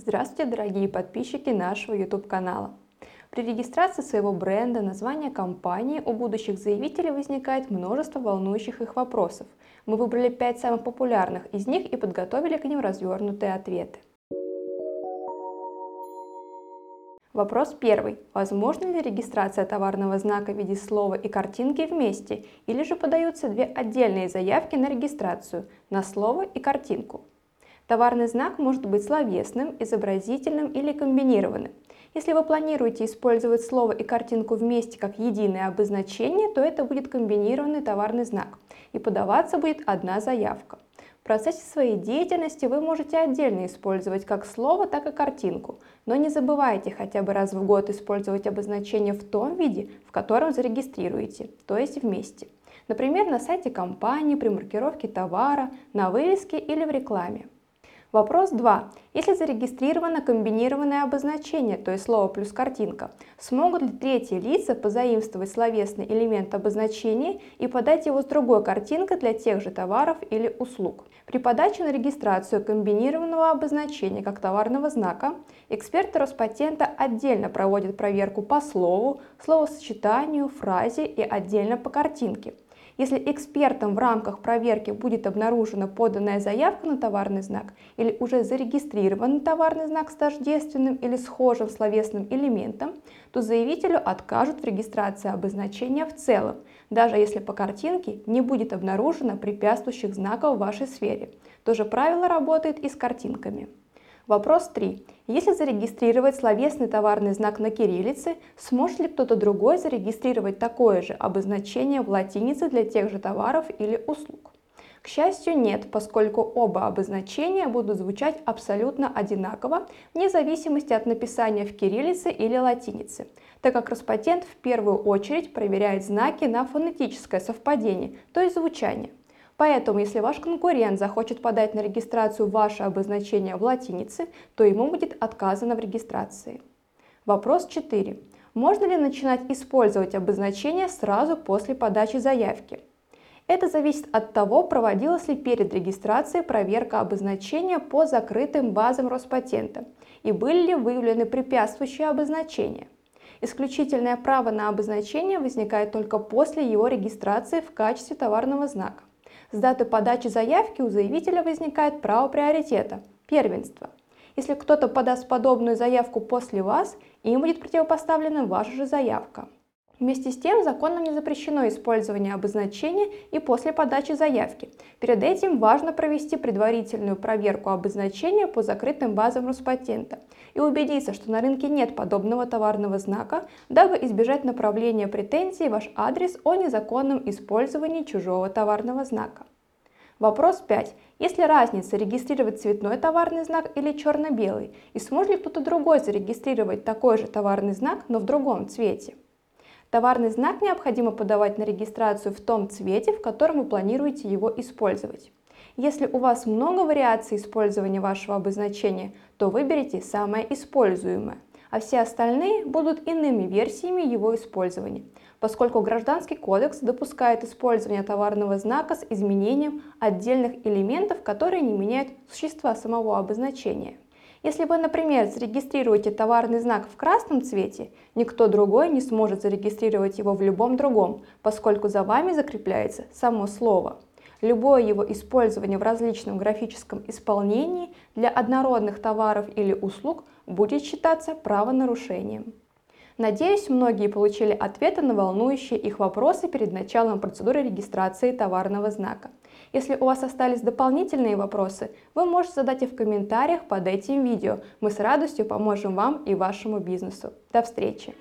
Здравствуйте, дорогие подписчики нашего YouTube-канала. При регистрации своего бренда, названия компании у будущих заявителей возникает множество волнующих их вопросов. Мы выбрали 5 самых популярных из них и подготовили к ним развернутые ответы. Вопрос первый. Возможно ли регистрация товарного знака в виде слова и картинки вместе, или же подаются две отдельные заявки на регистрацию на слово и картинку? Товарный знак может быть словесным, изобразительным или комбинированным. Если вы планируете использовать слово и картинку вместе как единое обозначение, то это будет комбинированный товарный знак, и подаваться будет одна заявка. В процессе своей деятельности вы можете отдельно использовать как слово, так и картинку, но не забывайте хотя бы раз в год использовать обозначение в том виде, в котором зарегистрируете, то есть вместе. Например, на сайте компании, при маркировке товара, на вывеске или в рекламе. Вопрос 2. Если зарегистрировано комбинированное обозначение, то есть слово плюс картинка, смогут ли третьи лица позаимствовать словесный элемент обозначения и подать его с другой картинкой для тех же товаров или услуг? При подаче на регистрацию комбинированного обозначения как товарного знака эксперты Роспатента отдельно проводят проверку по слову, словосочетанию, фразе и отдельно по картинке. Если экспертам в рамках проверки будет обнаружена поданная заявка на товарный знак или уже зарегистрированный товарный знак с тождественным или схожим словесным элементом, то заявителю откажут в регистрации обозначения в целом, даже если по картинке не будет обнаружено препятствующих знаков в вашей сфере. То же правило работает и с картинками. Вопрос 3. Если зарегистрировать словесный товарный знак на кириллице, сможет ли кто-то другой зарегистрировать такое же обозначение в латинице для тех же товаров или услуг? К счастью, нет, поскольку оба обозначения будут звучать абсолютно одинаково, вне зависимости от написания в кириллице или латинице, так как Роспатент в первую очередь проверяет знаки на фонетическое совпадение, то есть звучание. Поэтому, если ваш конкурент захочет подать на регистрацию ваше обозначение в латинице, то ему будет отказано в регистрации. Вопрос 4. Можно ли начинать использовать обозначение сразу после подачи заявки? Это зависит от того, проводилась ли перед регистрацией проверка обозначения по закрытым базам Роспатента и были ли выявлены препятствующие обозначения. Исключительное право на обозначение возникает только после его регистрации в качестве товарного знака. С даты подачи заявки у заявителя возникает право приоритета – первенство. Если кто-то подаст подобную заявку после вас, им будет противопоставлена ваша же заявка. Вместе с тем, законом не запрещено использование обозначения и после подачи заявки. Перед этим важно провести предварительную проверку обозначения по закрытым базам Роспатента и убедиться, что на рынке нет подобного товарного знака, дабы избежать направления претензий в ваш адрес о незаконном использовании чужого товарного знака. Вопрос 5. Есть ли разница регистрировать цветной товарный знак или черно-белый? И сможет ли кто-то другой зарегистрировать такой же товарный знак, но в другом цвете? Товарный знак необходимо подавать на регистрацию в том цвете, в котором вы планируете его использовать. Если у вас много вариаций использования вашего обозначения, то выберите самое используемое, а все остальные будут иными версиями его использования, поскольку Гражданский кодекс допускает использование товарного знака с изменением отдельных элементов, которые не меняют существа самого обозначения. Если вы, например, зарегистрируете товарный знак в красном цвете, никто другой не сможет зарегистрировать его в любом другом, поскольку за вами закрепляется само слово. Любое его использование в различном графическом исполнении для однородных товаров или услуг будет считаться правонарушением. Надеюсь, многие получили ответы на волнующие их вопросы перед началом процедуры регистрации товарного знака. Если у вас остались дополнительные вопросы, вы можете задать их в комментариях под этим видео. Мы с радостью поможем вам и вашему бизнесу. До встречи!